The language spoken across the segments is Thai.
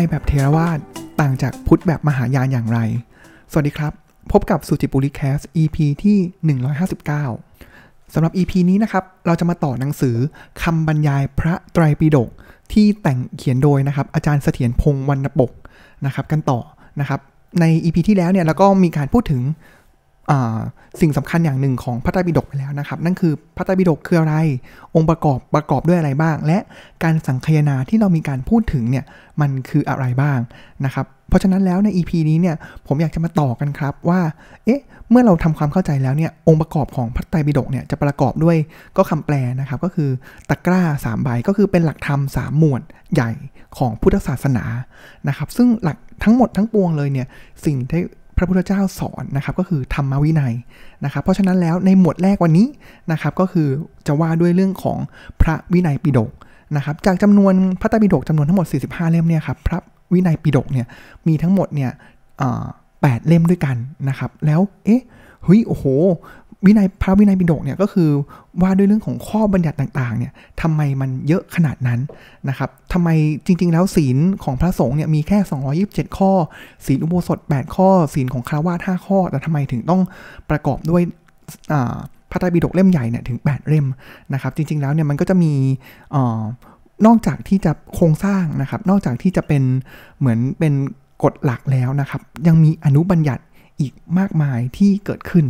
ยแบบเทรวาสต่างจากพุทธแบบมหายานอย่างไร สวัสดีครับ พบกับสุจิปุริแคส EP ที่ 159 สำหรับ EP นี้นะครับ เราจะมาต่อหนังสือคำบรรยายพระไตรปิฎกที่แต่งเขียนโดยนะครับ อาจารย์เสถียรพงษ์วรรณปกนะครับ กันต่อนะครับ ใน EP ที่แล้วเนี่ยเราก็มีการพูดถึง สิ่งสำคัญอย่างหนึ่งของพระไตรปิฎกไปแล้วนะครับ นั่นคือพระไตรปิฎกคืออะไร องค์ประกอบประกอบด้วยอะไรบ้าง และการสังคยนาที่เรามีการพูดถึงเนี่ยมันคืออะไรบ้างนะครับ เพราะฉะนั้นแล้วใน EP นี้เนี่ยผมอยากจะมาต่อกันครับว่าเอ๊ะเมื่อเราทำความเข้าใจแล้วเนี่ยองค์ประกอบของพระไตรปิฎกเนี่ยจะประกอบด้วยก็คำแปลนะครับก็คือตะกร้า3ใบก็คือเป็นหลักธรรม3หมวดใหญ่ของพุทธศาสนานะครับซึ่งหลักทั้งหมดทั้งปวงเลยเนี่ยสิ่งที่ พระพุทธเจ้าสอนนะครับก็คือธรรมวินัยนะครับ เพราะฉะนั้นแล้วในหมวดแรกวันนี้นะครับก็คือจะว่าด้วยเรื่องของพระวินัยปิฎกนะครับจากจำนวนพระไตรปิฎกจำนวนทั้งหมด 45 เล่มเนี่ยครับพระวินัยปิฎกเนี่ยมีทั้งหมดเนี่ยแปดเล่มด้วยกันนะครับ แล้วเอ๊ะเฮ้ยโอ้โห วินัยพระวินัยปิฎกเนี่ยก็คือว่าด้วยเรื่องของข้อบัญญัติต่างๆเนี่ยทำไมมันเยอะขนาดนั้นนะครับทำไมจริง ๆ แล้วศีลของพระสงฆ์เนี่ยมีแค่ 227 ข้อ ศีลอุโบสถ 8 ข้อ ศีลของคารวะ5ข้อ แต่ทำไมถึงต้องประกอบด้วยพระไตรปิฎกเล่มใหญ่เนี่ยถึง 8 เล่มนะครับ จริง ๆ แล้วเนี่ยมันก็จะมีนอกจากที่จะโครงสร้างนะครับ นอกจากที่จะเป็นเหมือนเป็นกฎหลักแล้วนะครับ ยังมีอนุบัญญัติอีกมากมายที่เกิดขึ้น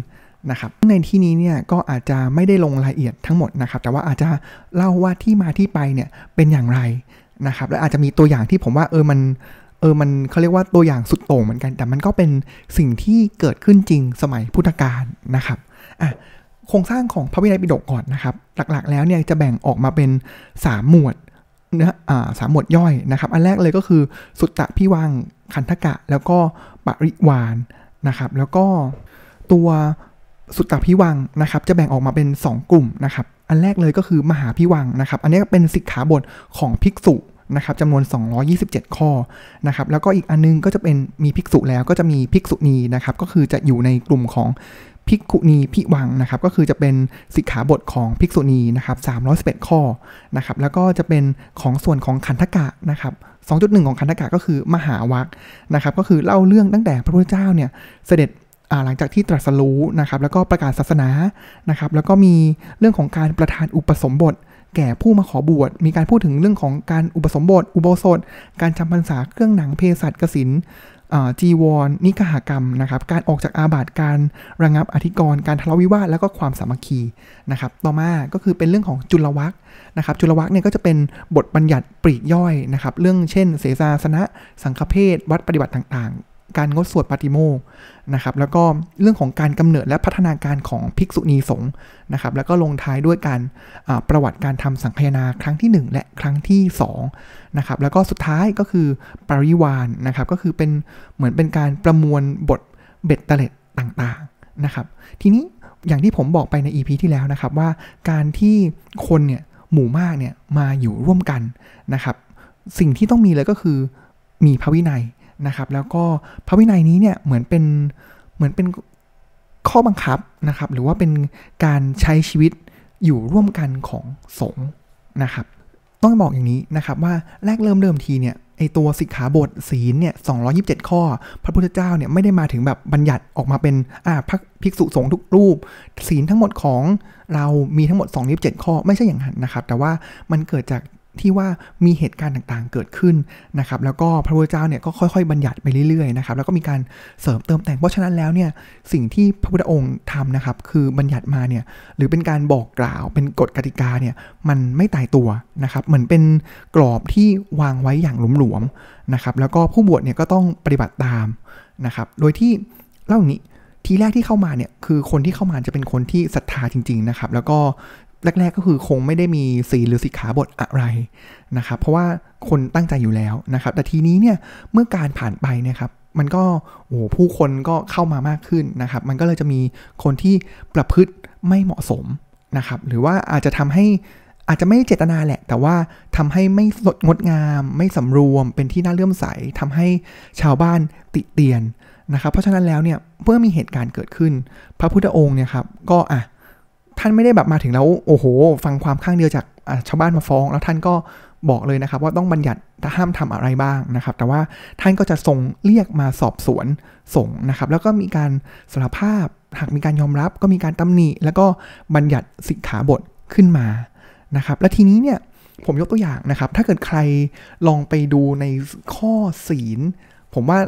นะครับในที่นี้เนี่ยก็อาจจะไม่ได้ลงรายละเอียดทั้งหมดนะครับ แต่ว่าอาจจะเล่าว่าที่มาที่ไปเนี่ยเป็นอย่างไรนะครับ และอาจจะมีตัวอย่างที่ผมว่าเออมันเออมันเขาเรียกว่าตัวอย่างสุดโต่งเหมือนกัน แต่มันก็เป็นสิ่งที่เกิดขึ้นจริงสมัยพุทธกาลนะครับอะโครงสร้างของพระวินัยปิฎกก่อนนะครับ หลักๆ แล้วเนี่ยจะแบ่งออกมาเป็น 3 หมวดนื้ออ่าสามหมวดย่อยนะครับ อันแรกเลยก็คือสุตตะพิวังคันธกะ แล้วก็ปริวานนะครับ แล้วก็ตัว สุตตพิวังนะครับจะแบ่งออกมาเป็น 2 กลุ่มนะครับอันแรกเลยก็คือมหาพิวังนะครับอันนี้เป็นสิกขาบทของภิกษุนะครับจำนวน 227 ข้อนะครับแล้วก็อีกอันนึงก็จะเป็นมีภิกษุแล้วก็จะมีภิกษุณีนะครับก็คือจะอยู่ในกลุ่มของภิกขุณีพิวังนะครับก็คือจะเป็นสิกขาบทของภิกษุณีนะครับ311 ข้อนะครับแล้วก็จะเป็นของส่วนของขันธกะนะครับ2.1 ของขันธกะก็คือมหาวัคนะครับก็คือเล่าเรื่องตั้งแต่พระพุทธเจ้าเนี่ยเสด็จ หลังจากที่ตรัสรู้นะครับแล้วก็ประกาศศาสนานะครับแล้วก็มีเรื่องของการประทานอุปสมบท แก่ผู้มาขอบวช มีการพูดถึงเรื่องของการอุปสมบท อุโบสถ การจำพรรษาเครื่องหนังเภสัชกสินจีวร นิกหากรรมนะครับ การออกจากอาบัติการระงับอธิกรณ์การทะเลาะวิวาท แล้วก็ความสามัคคีนะครับ ต่อมาก็คือเป็นเรื่องของจุลวัคนะครับ จุลวัคเนี่ยก็จะเป็นบทบัญญัติปรีกย่อยนะครับ เรื่องเช่น เสสาสนะ สังฆเพศวัดปฏิบัติต่าง การงดสวดปาติโมนะครับแล้วก็เรื่องของการกำเนิดและพัฒนาการของภิกษุณีสงฆ์นะครับแล้วก็ลงท้ายด้วยการประวัติการทำสังคยนาครั้งที่ 1 และครั้งที่2นะครับแล้วก็สุดท้ายก็คือปริวานนะครับก็คือเป็นเหมือนเป็นการประมวลบทเบ็ดเตล็ดต่างๆนะครับทีนี้อย่างที่ผมบอกไปใน EP ที่แล้วนะครับว่าการที่คนเนี่ยหมู่มากเนี่ยมาอยู่ร่วมกันนะครับสิ่งที่ต้องมีเลยก็คือมีพระวินัย นะครับ แล้วก็พระวินัยนี้เนี่ยเหมือนเป็นเหมือนเป็นข้อบังคับนะครับ หรือว่าเป็นการใช้ชีวิตอยู่ร่วมกันของสงฆ์นะครับ ต้องบอกอย่างนี้นะครับว่าแรกเริ่มเดิมทีเนี่ยไอตัวสิกขาบทศีลเนี่ย227 ข้อ พระพุทธเจ้าเนี่ยไม่ได้มาถึงแบบบัญญัติออกมาเป็นอ่าพระภิกษุสงฆ์ทุกรูป ศีลทั้งหมดของเรามีทั้งหมด 227 ข้อไม่ใช่อย่างนั้นนะครับ แต่ว่ามันเกิดจาก ที่ว่ามีเหตุการณ์ต่างๆเกิดขึ้นนะครับแล้วก็พระพุทธเจ้าเนี่ยก็ค่อยๆ บัญญัติไปเรื่อยๆนะครับแล้วก็มีการเสริมเติมแต่งเพราะฉะนั้นแล้วเนี่ยสิ่งที่พระพุทธองค์ทำนะครับคือบัญญัติมาเนี่ยหรือเป็นการบอกกล่าวเป็นกฎกติกาเนี่ยมันไม่ตายตัวนะครับเหมือนเป็นกรอบที่วางไว้อย่างหลวมๆนะครับแล้วก็ผู้บวชเนี่ยก็ต้องปฏิบัติตามนะครับโดยที่เล่านี้ทีแรกที่เข้ามาเนี่ยคือคนที่เข้ามาจะเป็นคนที่ศรัทธาจริง ๆนะครับ แล้วก็ แรก ๆ ก็คือคงไม่ได้มีสีหรือสิขาบทอะไรนะครับ เพราะว่าคนตั้งใจอยู่แล้วนะครับ แต่ทีนี้เนี่ยเมื่อการผ่านไปนี่ยครับ มันก็โอ้ผู้คนก็เข้ามามากขึ้นนะครับ มันก็เลยจะมีคนที่ประพฤติไม่เหมาะสมนะครับ หรือว่าอาจจะทำให้อาจจะไม่เจตนาแหละ แต่ว่าทำให้ไม่สดงดงาม ไม่สำรวมเป็นที่น่าเลื่อมใสทำให้ชาวบ้านติเตียนนะครับ เพราะฉะนั้นแล้วเนี่ยเมื่อมีเหตุการณ์เกิดขึ้น พระพุทธองค์เนี่ยครับก็อะ ท่านไม่ได้แบบมาถึงแล้วโอ้โห ฟังความข้างเดียวจากชาวบ้านมาฟ้อง แล้วท่านก็บอกเลยนะครับ ว่าต้องบัญญัติห้ามทำอะไรบ้างนะครับ แต่ว่าท่านก็จะทรงเรียกมาสอบสวนส่งนะครับ แล้วก็มีการสารภาพหากมีการยอมรับก็มีการตำหนิ แล้วก็บัญญัติสิกขาบทขึ้นมานะครับ และทีนี้เนี่ยผมยกตัวอย่างนะครับ ถ้าเกิดใครลองไปดูในข้อศีล ผมว่า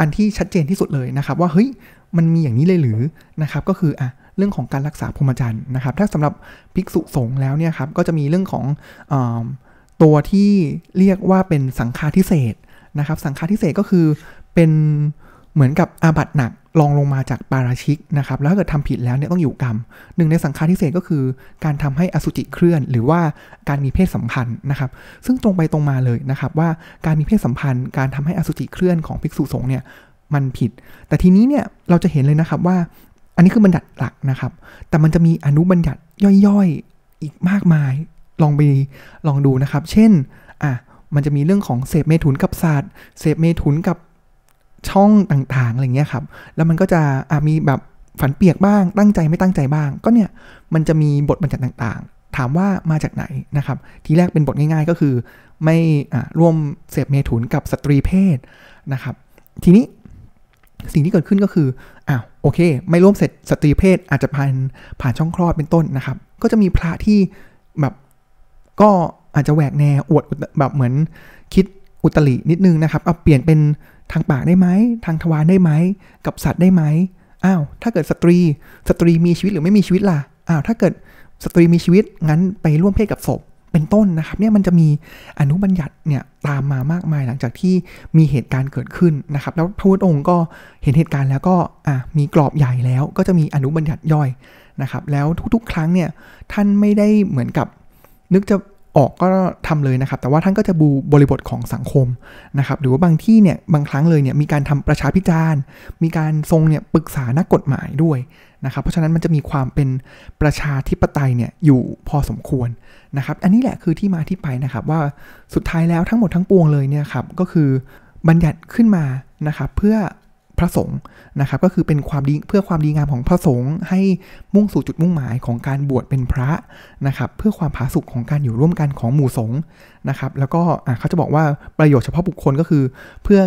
อันที่ชัดเจนที่สุดเลยนะครับ ว่าเฮ้ยมันมีอย่างนี้เลยหรือนะครับ ก็คืออะ เรื่องของการรักษาพรหมจรรย์นะครับ ถ้าสำหรับภิกษุสงฆ์แล้วเนี่ยครับก็จะมีเรื่องของอตัวที่เรียกว่าเป็นสังฆาทิเศษนะครับ สังฆาทิเศษก็คือเป็นเหมือนกับอาบัตหนักลองลงมาจากปาราชิกนะครับ แล้วถ้าเกิดทำผิดแล้วเนี่ยต้องอยู่กรรม หนึ่งในสังฆาทิเศษก็คือ การทำให้อสุจิเคลื่อน หรือว่าการมีเพศสัมพันธ์นะครับ ซึ่งตรงไปตรงมาเลยนะครับ ว่าการมีเพศสัมพันธ์ การทำให้อสุจิเคลื่อนของภิกษุสงฆ์เนี่ยมันผิด แต่ทีนี้เนี่ยเราจะเห็นเลยนะครับว่า อันนี้คือบัญญัติหลักนะครับ แต่มันจะมีอนุบัญญัติย่อยๆ อีกมากมาย ลองไปลองดูนะครับ เช่น อะ มันจะมีเรื่องของเสพเมถุนกับสัตว์เสพเมถุนกับช่องต่างๆ อะไรเงี้ยครับ แล้วมันก็จะามีแบบฝันเปียกบ้าง ตั้งใจไม่ตั้งใจบ้าง ก็เนี่ย มันจะมีบทบัญญัติต่างๆ ถามว่ามาจากไหนนะครับ ทีแรกเป็นบทง่ายๆ ก็คือ ไม่ร่วมเสพเมถุนกับสตรีเพศนะครับ ทีนี้ สิ่งที่เกิดขึ้นก็คืออ้าวโอเค ไม่ร่วมเสร็จสตรีเพศอาจจะผ่านผ่านช่องคลอดเป็นต้นนะครับ ก็จะมีพระที่แบบก็อาจจะแหวกแนวอวดแบบเหมือนคิดอุตรินิดนึงนะครับเอาเปลี่ยนเป็นทางปากได้ไหมทางทวารได้ไหมกับสัตว์ได้ไหมอ้าวถ้าเกิดสตรีสตรีมีชีวิตหรือไม่มีชีวิตล่ะอ้าวถ้าเกิดสตรีมีชีวิตงั้นไปร่วมเพศกับศพ เป็นต้นนะครับเนี่ยมันจะมีอนุบัญญัติเนี่ยตามมามากมายหลังจากที่มีเหตุการณ์เกิดขึ้นนะครับ แล้วพระพุทธองค์ก็เห็นเหตุการณ์แล้วก็อะมีกรอบใหญ่แล้ว ก็จะมีอนุบัญญัติย่อยนะครับ แล้วทุกๆ ครั้งเนี่ยท่านไม่ได้เหมือนกับนึกจะออกก็ทำเลยนะครับ แต่ว่าท่านก็จะดูบริบทของสังคมนะครับ หรือว่าบางที่เนี่ยบางครั้งเลยเนี่ยมีการทำประชาพิจารณ์ มีการทรงเนี่ยปรึกษานักกฎหมายด้วยนะครับ เพราะฉะนั้นมันจะมีความเป็นประชาธิปไตยเนี่ยอยู่พอสมควร นะครับ อันนี้แหละคือที่มาที่ไปนะครับว่าสุดท้ายแล้วทั้งหมดทั้งปวงเลยเนี่ยครับก็คือบัญญัติขึ้นมานะครับเพื่อพระสงฆ์นะครับก็คือเป็นความดีเพื่อความดีงามของพระสงฆ์ให้มุ่งสู่จุดมุ่งหมายของการบวชเป็นพระนะครับเพื่อความผาสุกของการอยู่ร่วมกันของหมู่สงฆ์นะครับแล้วก็เขาจะบอกว่าประโยชน์เฉพาะบุคคลก็คือเพื่อ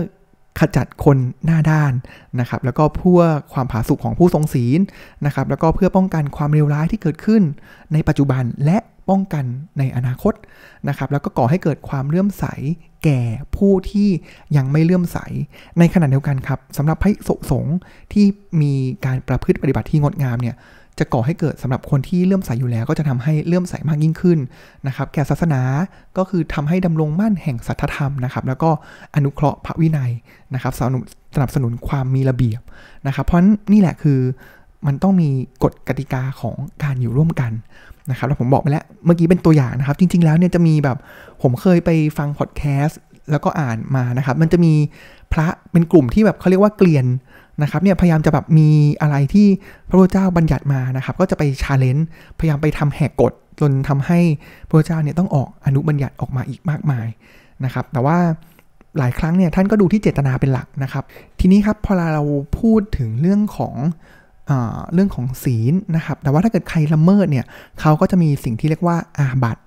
ขจัดคนหน้าด้านนะครับ แล้วก็เพื่อความผาสุกของผู้ทรงศีลนะครับ แล้วก็เพื่อป้องกันความเลวร้ายที่เกิดขึ้น ในปัจจุบันและป้องกันในอนาคตนะครับ แล้วก็ก่อให้เกิดความเลื่อมใสแก่ผู้ที่ยังไม่เลื่อมใส ในขณะเดียวกันครับสำหรับพระสงฆ์ที่มีการประพฤติปฏิบัติที่งดงามเนี่ย จะก่อให้เกิดสำหรับคนที่เลื่อมใสอยู่แล้ว ก็จะทำให้เลื่อมใสมากยิ่งขึ้นนะครับ แก่ศาสนาก็คือทำให้ดำรงมั่นแห่งสัทธรรมนะครับ แล้วก็อนุเคราะห์พระวินัยนะครับสนับสนุนความมีระเบียบนะครับ เพราะนี่แหละคือมันต้องมีกฎกติกาของการอยู่ร่วมกันนะครับแล้วผมบอกไปแล้วเมื่อกี้เป็นตัวอย่างนะครับ จริง ๆ แล้วเนี่ยจะมีแบบผมเคยไปฟังพอดแคสต์แล้วก็อ่านมานะครับ มันจะมีพระเป็นกลุ่มที่แบบเขาเรียกว่าเกลียน นะครับเนี่ยพยายามจะแบบมีอะไรที่พระพุทธเจ้าบัญญัติมานะครับ ก็จะไป challenge พยายามไปทำแหกกฎจนทำให้พระพุทธเจ้าเนี่ยต้องออกอนุบัญญัติออกมาอีกมากมายนะครับ แต่ว่าหลายครั้งเนี่ยท่านก็ดูที่เจตนาเป็นหลักนะครับ ทีนี้ครับพอเราพูดถึงเรื่องของเรื่องของศีลนะครับ แต่ว่าถ้าเกิดใครละเมิดเนี่ยเขาก็จะมีสิ่งที่เรียกว่าอาบัติ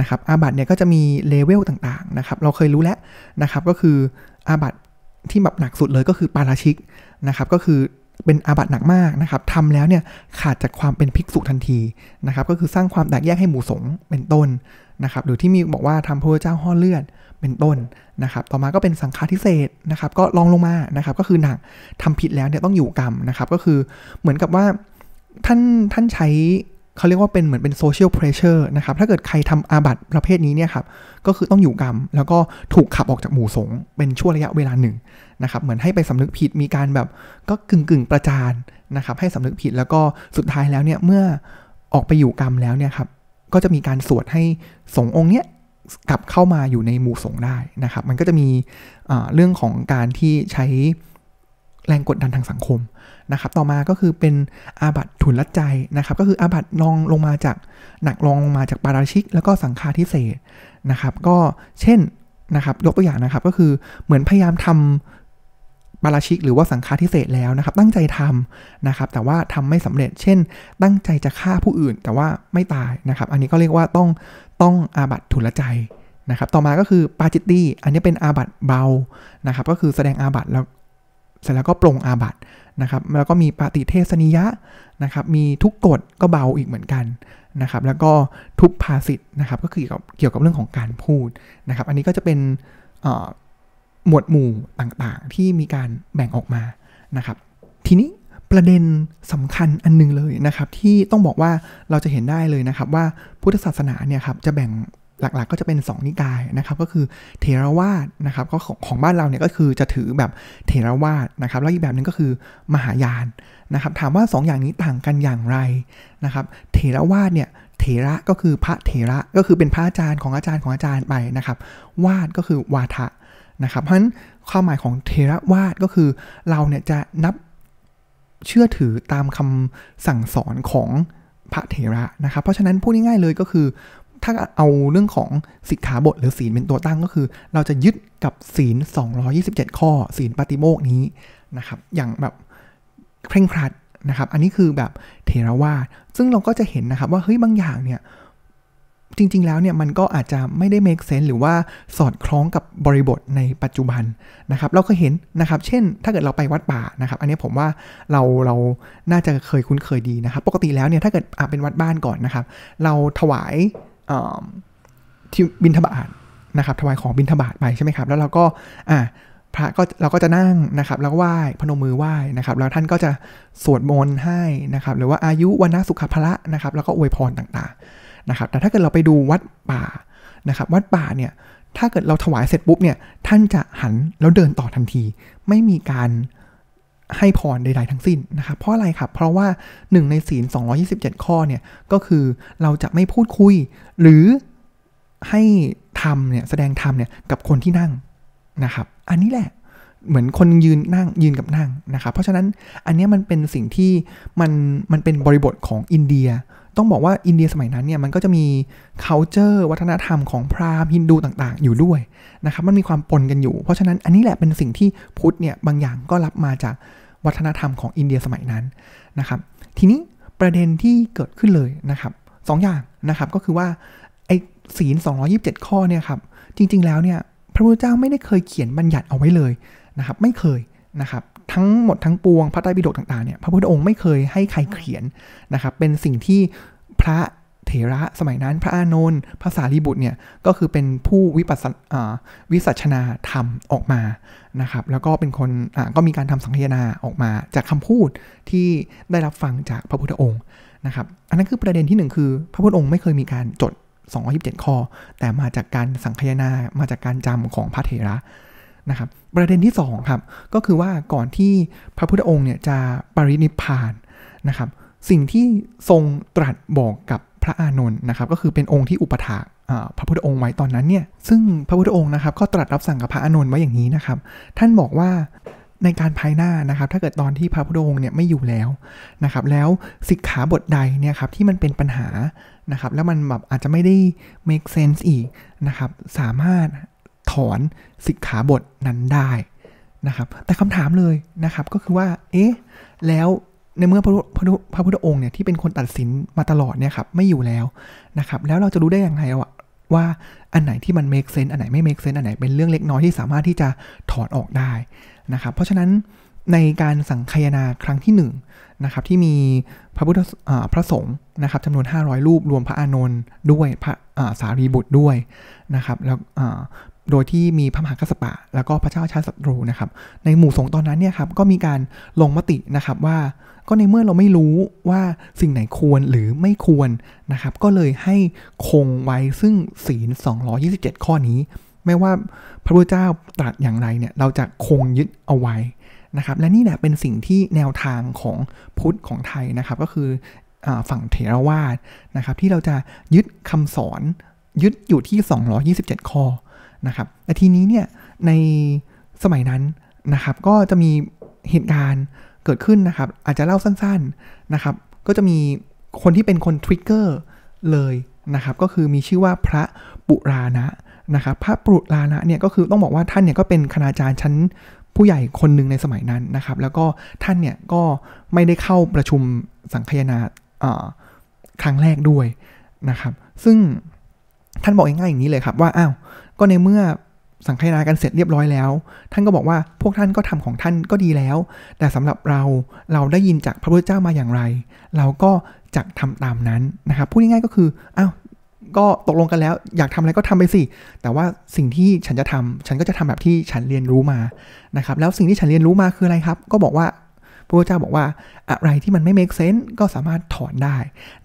นะครับอาบัติเนี่ยก็จะมีเลเวลต่างๆนะครับ เราเคยรู้แล้วนะครับ ก็คืออาบัติ ที่แบบหนักสุดเลยก็คือปาราชิกนะครับ ก็คือเป็นอาบัติหนักมากนะครับทำแล้วเนี่ยขาดจากความเป็นภิกษุทันทีนะครับ ก็คือสร้างความแตกแยกให้หมู่สงฆ์เป็นต้นนะครับ หรือที่มีบอกว่าทำพระเจ้าห่อเลือดเป็นต้นนะครับ ต่อมาก็เป็นสังฆาทิเศษนะครับ ก็ลองลงมานะครับ ก็คือหนักทำผิดแล้วเนี่ยต้องอยู่กรรมนะครับ ก็คือเหมือนกับว่าท่านท่านใช้ เขาเรียกว่าเป็นเหมือนเป็นโซเชียลเพรสเชอร์นะครับ ถ้าเกิดใครทำอาบัติประเภทนี้เนี่ยครับ ก็คือต้องอยู่กรรม แล้วก็ถูกขับออกจากหมู่สงฆ์เป็นช่วงระยะเวลาหนึ่งนะครับ เหมือนให้ไปสำนึกผิด มีการแบบก็กึ่งกึ่งประจานนะครับ ให้สำนึกผิด แล้วก็สุดท้ายแล้วเนี่ย เมื่อออกไปอยู่กรรมแล้วเนี่ยครับ ก็จะมีการสวดให้สงฆ์องค์เนี้ยกลับเข้ามาอยู่ในหมู่สงฆ์ได้นะครับ มันก็จะมีเรื่องของการที่ใช้แรงกดดันทางสังคม นะครับต่อมาก็คือเป็นอาบัตทุนละใจนะครับก็คืออาบัตลองลงมาจากหนักลองลงมาจากปาราชิก แล้วก็สังฆาทิเศษนะครับก็เช่นนะครับยกตัวอย่างนะครับก็คือเหมือนพยายามทำปาราชิกหรือว่าสังฆาทิเศษแล้วนะครับ ตั้งใจทำนะครับ แต่ว่าทำไม่สำเร็จ เช่น ตั้งใจจะฆ่าผู้อื่น แต่ว่าไม่ตายนะครับ อันนี้ก็เรียกว่าต้องต้องอาบัตทุนละใจนะครับ ต่อมาก็คือปาจิตตีอันนี้เป็นอาบัตเบานะครับ ก็คือแสดงอาบัตแล้วเสร็จแล้วก็ปรงอาบัต นะครับแล้วก็มีปฏิเทศนิยะนะครับมีทุกกฎก็เบาอีกเหมือนกันนะครับแล้วก็ทุกภาสิทธ์นะครับก็คือเกี่ยวกับเรื่องของการพูดนะครับอันนี้ก็จะเป็นหมวดหมู่ต่างๆ ที่มีการแบ่งออกมานะครับทีนี้ประเด็นสำคัญอันนึงเลยนะครับที่ต้องบอกว่าเราจะเห็นได้เลยนะครับว่าพุทธศาสนาเนี่ยครับจะแบ่ง หลักๆก็จะเป็น 2 นิกายนะครับก็คือเทรวาสนะครับก็ของของบ้านเราเนี่ยก็คือจะถือแบบเทรวาสนะครับแล้วอีกแบบหนึ่งก็คือมหายานนะครับถามว่า2อย่างนี้ต่างกันอย่างไรนะครับเทรวาสเนี่ยเถระก็คือพระเถระก็คือเป็นพระอาจารย์ของอาจารย์ของอาจารย์ไปนะครับ วาดก็คือวาทะนะครับเพราะฉะนั้นความหมายของเทระวาดก็คือเราเนี่ยจะนับเชื่อถือตามคำสั่งสอนของพระเถระนะครับ เพราะฉะนั้นพูดง่ายๆเลยก็คือ ถ้าเอาเรื่องของสิกขาบทหรือศีลเป็นตัวตั้งก็คือ เราจะยึดกับศีล 227 ข้อ ศีลปฏิโมกนี้นะครับ อย่างแบบเคร่งครัดนะครับ อันนี้คือแบบเทรวาสซึ่งเราก็จะเห็นนะครับว่าเฮ้ยบางอย่างเนี่ยจริง ๆ แล้วเนี่ยมันก็อาจจะไม่ได้ make sense หรือว่าสอดคล้องกับบริบทในปัจจุบันนะครับ เราก็เห็นนะครับ เช่น ถ้าเกิดเราไปวัดป่านะครับ อันนี้ผมว่าเราเราน่าจะเคยคุ้นเคยดีนะครับ ปกติแล้วเนี่ยถ้าเกิดเป็นวัดบ้านก่อนนะครับ เราถวาย ที่บิณฑบาตนะครับถวายของบิณฑบาตไปใช่ไหมครับ แล้วเราก็อ่าพระก็เราก็จะนั่งนะครับ แล้วไหว้พนมมือไหว้นะครับ แล้วท่านก็จะสวดมนต์ให้นะครับ หรือว่าอายุวันนะสุขภละนะครับ แล้วก็อวยพรต่างๆนะครับ แต่ถ้าเกิดเราไปดูวัดป่านะครับ วัดป่าเนี่ยถ้าเกิดเราถวายเสร็จปุ๊บเนี่ยท่านจะหันแล้วเดินต่อทันที ไม่มีการ ให้พรใดๆทั้งสิ้นนะครับเพราะอะไรครับ เพราะว่าหนึ่งในศีล 227 ข้อเนี่ยก็คือเราจะไม่พูดคุย หรือให้ทำเนี่ยแสดงธรรมเนี่ยกับคนที่นั่งนะครับ อันนี้แหละเหมือนคนยืนนั่งยืนกับนั่งนะครับ เพราะฉะนั้นอันนี้มันเป็นสิ่งที่มันมันเป็นบริบทของอินเดีย ต้องบอกว่าอินเดียสมัยนั้นเนี่ยมันก็จะมี culture วัฒนธรรมของพราหมณ์ฮินดูต่างๆ อยู่ด้วยนะครับมันมีความปนกันอยู่ เพราะฉะนั้นอันนี้แหละเป็นสิ่งที่พุทธเนี่ยบางอย่างก็รับมาจากวัฒนธรรมของอินเดียสมัยนั้นนะครับทีนี้ประเด็นที่เกิดขึ้นเลยนะครับสองอย่างนะครับก็คือว่าไอ้ศีล 227 ข้อเนี่ยครับจริงๆแล้วเนี่ยพระพุทธเจ้าไม่ได้เคยเขียนบัญญัติเอาไว้เลยนะครับไม่เคยนะครับ ทั้งหมดทั้งปวงพระไตรปิฎกต่างๆเนี่ยพระพุทธองค์ไม่เคยให้ใครเขียนนะครับเป็นสิ่งที่พระเถระสมัยนั้นพระอานนท์พระสารีบุตรเนี่ยก็คือเป็นผู้วิปัสวิสัชนาธรรมออกมานะครับแล้วก็เป็นคนก็มีการทำสังคยนาออกมา จากคำพูดที่ได้รับฟังจากพระพุทธองค์นะครับอันนั้นคือประเด็นที่ 1 คือ พระพุทธองค์ไม่เคยมีการจด 227 ข้อ แต่มาจากการสังคยนามาจากการจำของพระเถระ นะครับประเด็นที่2ครับก็คือว่าก่อนที่พระพุทธองค์เนี่ยจะปรินิพานนะครับสิ่งที่ทรงตรัสบอกกับพระอานนท์นะครับก็คือเป็นองค์ที่อุปถากพระพุทธองค์ไว้ตอนนั้นเนี่ยซึ่งพระพุทธองค์นะครับก็ตรัสรับสั่งกับพระอานนท์ไว้อย่างนี้นะครับ ท่านบอกว่าในการภายหน้านะครับ ถ้าเกิดตอนที่พระพุทธองค์เนี่ยไม่อยู่แล้วนะครับ แล้วสิกขาบทใดเนี่ยครับที่มันเป็นปัญหานะครับ แล้วมันแบบอาจจะไม่ได้ make sense อีกนะครับ สามารถ ถอนสิกขาบทนั้นได้นะครับ แต่คำถามเลยนะครับก็คือว่า เอ๊ะ แล้วในเมื่อพระพระพระพุทธองค์เนี่ยที่เป็นคนตัดสินมาตลอดเนี่ยครับไม่อยู่แล้วนะครับ แล้วเราจะรู้ได้อย่างไรว่าอันไหนที่มัน make sense อันไหนไม่ make sense อันไหนเป็นเรื่องเล็กน้อยที่สามารถที่จะถอนออกได้นะครับ เพราะฉะนั้นในการสังคายนาครั้งที่1นนะครับที่มีพระพุทธพระสงฆ์นะครับจำนวน 500 รูปรวมพระอานนท์ด้วยพระสารีบุตรด้วยนะครับแล้ว โดยที่มีพระมหากัสปะแล้วก็พระเจ้าชาติศัตรูนะครับ ในหมู่สงฆ์ตอนนั้นเนี่ยครับก็มีการลงมตินะครับว่า ก็ในเมื่อเราไม่รู้ว่าสิ่งไหนควรหรือไม่ควรนะครับ ก็เลยให้คงไว้ซึ่งศีล 227 ข้อนี้ ไม่ว่าพระพุทธเจ้าตรัสอย่างไรเนี่ยเราจะคงยึดเอาไว้นะครับ และนี่แหละเป็นสิ่งที่แนวทางของพุทธของไทยนะครับ ก็คืออฝั่งเถรวาทนะครับ ที่เราจะยึดคำสอนยึดอยู่ที่ 227 ข้อ นะครับแต่ทีนี้เนี่ยในสมัยนั้นนะครับ ก็จะมีเหตุการณ์เกิดขึ้นนะครับ อาจจะเล่าสั้นๆนะครับ ก็จะมีคนที่เป็นคนทริกเกอร์เลยนะครับ ก็คือมีชื่อว่าพระปุราณะนะครับ พระปุราณะเนี่ยก็คือต้องบอกว่าท่านเนี่ยก็เป็นคณาจารย์ชั้นผู้ใหญ่คนหนึ่งในสมัยนั้นนะครับ แล้วก็ท่านเนี่ยก็ไม่ได้เข้าประชุมสังคยนาครั้งแรกด้วยนะครับ ซึ่งท่านบอกง่ายๆอย่างนี้เลยครับว่า อ้าว ก็ในเมื่อสังคายนากันเสร็จเรียบร้อยแล้ว ท่านก็บอกว่าพวกท่านก็ทำของท่านก็ดีแล้ว แต่สำหรับเราเราได้ยินจากพระพุทธเจ้ามาอย่างไร เราก็จะทำตามนั้นนะครับพูดง่ายๆก็คืออ้าวก็ตกลงกันแล้วอยากทำอะไรก็ทำไปสิ แต่ว่าสิ่งที่ฉันจะทำฉันก็จะทำแบบที่ฉันเรียนรู้มานะครับแล้วสิ่งที่ฉันเรียนรู้มาคืออะไรครับ ก็บอกว่าพระพุทธเจ้าบอกว่าอะไรที่มันไม่ make sense ก็สามารถถอนได้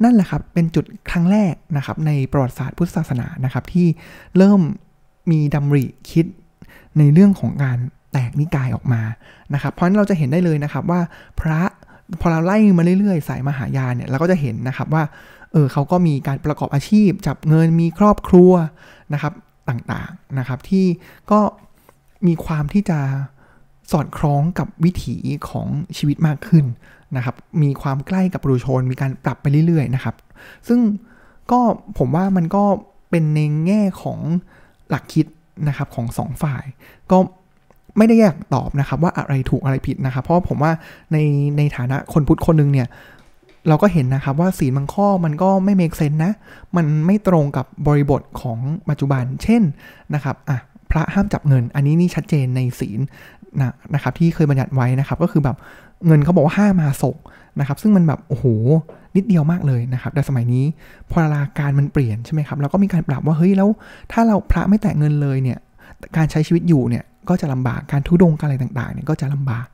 นั่นแหละครับเป็นจุดครั้งแรกนะครับในประวัติศาสตร์พุทธศาสนานะครับที่เริ่ม มีดำริคิดในเรื่องของการแตกนิกายออกมานะครับ เพราะนั้นเราจะเห็นได้เลยนะครับว่าพระพอเราไล่มาเรื่อยๆ สายมหายานเนี่ยเราก็จะเห็นนะครับว่าเออเขาก็มีการประกอบอาชีพ จับเงินมีครอบครัวนะครับต่างๆนะครับที่ก็มีความที่จะสอดคล้องกับวิถีของชีวิตมากขึ้นนะครับ มีความใกล้กับประชาชน มีการปรับไปเรื่อยๆนะครับ ซึ่งก็ผมว่ามันก็เป็นในแง่ของ หลักคิดนะครับของสองฝ่าย ก็ไม่ได้อยากตอบนะครับว่าอะไรถูกอะไรผิดนะครับ เพราะผมว่าในในฐานะคนพุทธคนหนึ่งเนี่ยเราก็เห็นนะครับว่าศีลบางข้อมันก็ไม่เมกเซนนะ มันไม่ตรงกับบริบทของปัจจุบัน เช่นนะครับอะพระห้ามจับเงิน อันนี้นี่ชัดเจนในศีล นะนะครับที่เคยบัญญัติไว้นะครับก็คือแบบเงินเขาบอกว่าห้ามาศกนะครับซึ่งมันแบบโอ้โหนิดเดียวมากเลยนะครับแต่สมัยนี้พอราการมันเปลี่ยนใช่ไหมครับแล้วก็มีการปรับว่าเฮ้ยแล้ว ถ้าเราพระไม่แตะเงินเลยเนี่ยการใช้ชีวิตอยู่เนี่ยก็จะลำบากการทุดงการอะไรต่างๆเนี่ยก็จะลำบาก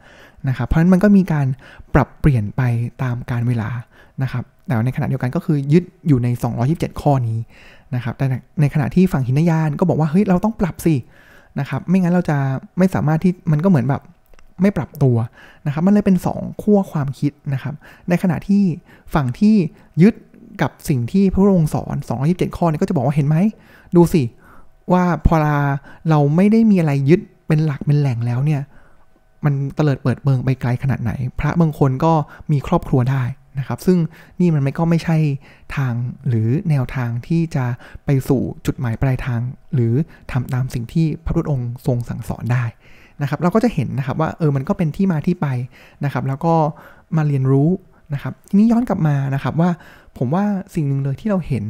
นะครับเพราะฉะนั้นมันก็มีการปรับเปลี่ยนไปตามการเวลานะครับแต่ในขณะเดียวกันก็คือยึดอยู่ใน 227 ข้อนี้นะครับแต่ในขณะที่ฝั่งหินยานก็บอกว่าเฮ้ยเราต้องปรับสิ นะครับ ไม่งั้นเราจะไม่สามารถที่มันก็เหมือนแบบไม่ปรับตัวนะครับ มันเลยเป็น 2 ขั้วความคิดนะครับ ในขณะที่ฝั่งที่ยึดกับสิ่งที่พระองค์สอน 227 ข้อนี้ก็จะบอกว่าเห็นไหม ดูสิ ว่าพอเราไม่ได้มีอะไรยึดเป็นหลักเป็นแหล่งแล้วเนี่ย มันเตลิดเปิดเบิงไปไกลขนาดไหน พระบางคนก็มีครอบครัวได้ นะครับ ซึ่งนี่มันไม่ก็ไม่ใช่ทางหรือแนวทางที่จะไปสู่จุดหมายปลายทาง หรือทำตามสิ่งที่พระพุทธองค์ทรงสั่งสอนได้นะครับ เราก็จะเห็นนะครับว่าเออมันก็เป็นที่มาที่ไปนะครับ แล้วก็มาเรียนรู้นะครับทีนี้ย้อนกลับมานะครับว่าผมว่าสิ่งหนึ่งเลยที่เราเห็น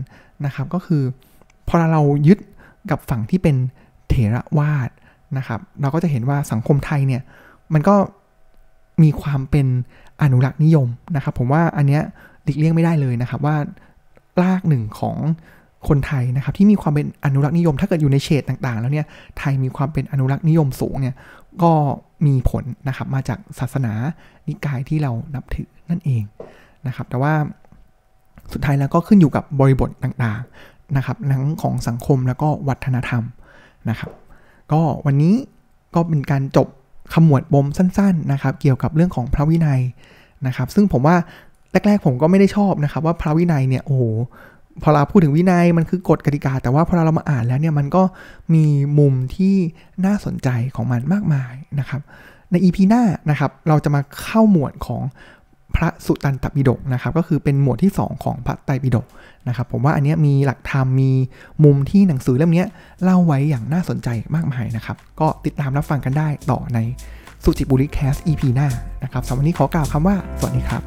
นะครับ ก็คือพอเรายึดกับฝั่งที่เป็นเถรวาทนะครับ เราก็จะเห็นว่าสังคมไทยเนี่ยมันก็มีความเป็น อนุรักษ์นิยมนะครับ ผมว่าอันเนี้ยหลีกเลี่ยงไม่ได้เลยนะครับว่ารากหนึ่งของคนไทยนะครับที่มีความเป็นอนุรักษ์นิยม ถ้าเกิดอยู่ในเฉดต่างๆ แล้วเนี่ยไทยมีความเป็นอนุรักษ์นิยมสูงเนี่ยก็มีผลนะครับมาจากศาสนานิกายที่เรานับถือนั่นเองนะครับ แต่ว่าสุดท้ายแล้วก็ขึ้นอยู่กับบริบทต่างๆนะครับทั้งของสังคมแล้วก็วัฒนธรรมนะครับ ก็วันนี้ก็เป็นการจบ ขมวดปมสั้นๆนะครับเกี่ยวกับเรื่องของพระวินัยนะครับ ซึ่งผมว่าแรกๆผมก็ไม่ได้ชอบนะครับ ว่าพระวินัยเนี่ยโอ้โหพอเราพูดถึงวินัยมันคือกฎกติกา แต่ว่าพอเรามาอ่านแล้วเนี่ยมันก็มีมุมที่น่าสนใจของมันมากมายนะครับ ในอีพีหน้านะครับเราจะมาเข้าหมวดของ พระสุตันตปิฎกนะครับก็คือเป็นหมวดที่ 2 ของพระไตรปิฎกนะครับผมว่าอันนี้มีหลักธรรมมีมุมที่หนังสือเล่มนี้เล่าไว้อย่างน่าสนใจมากมายนะครับ ก็ติดตามรับฟังกันได้ต่อในสุจิบุริแคส EP หน้านะครับสำหรับวันนี้ขอกล่าวคำว่า สวัสดีครับ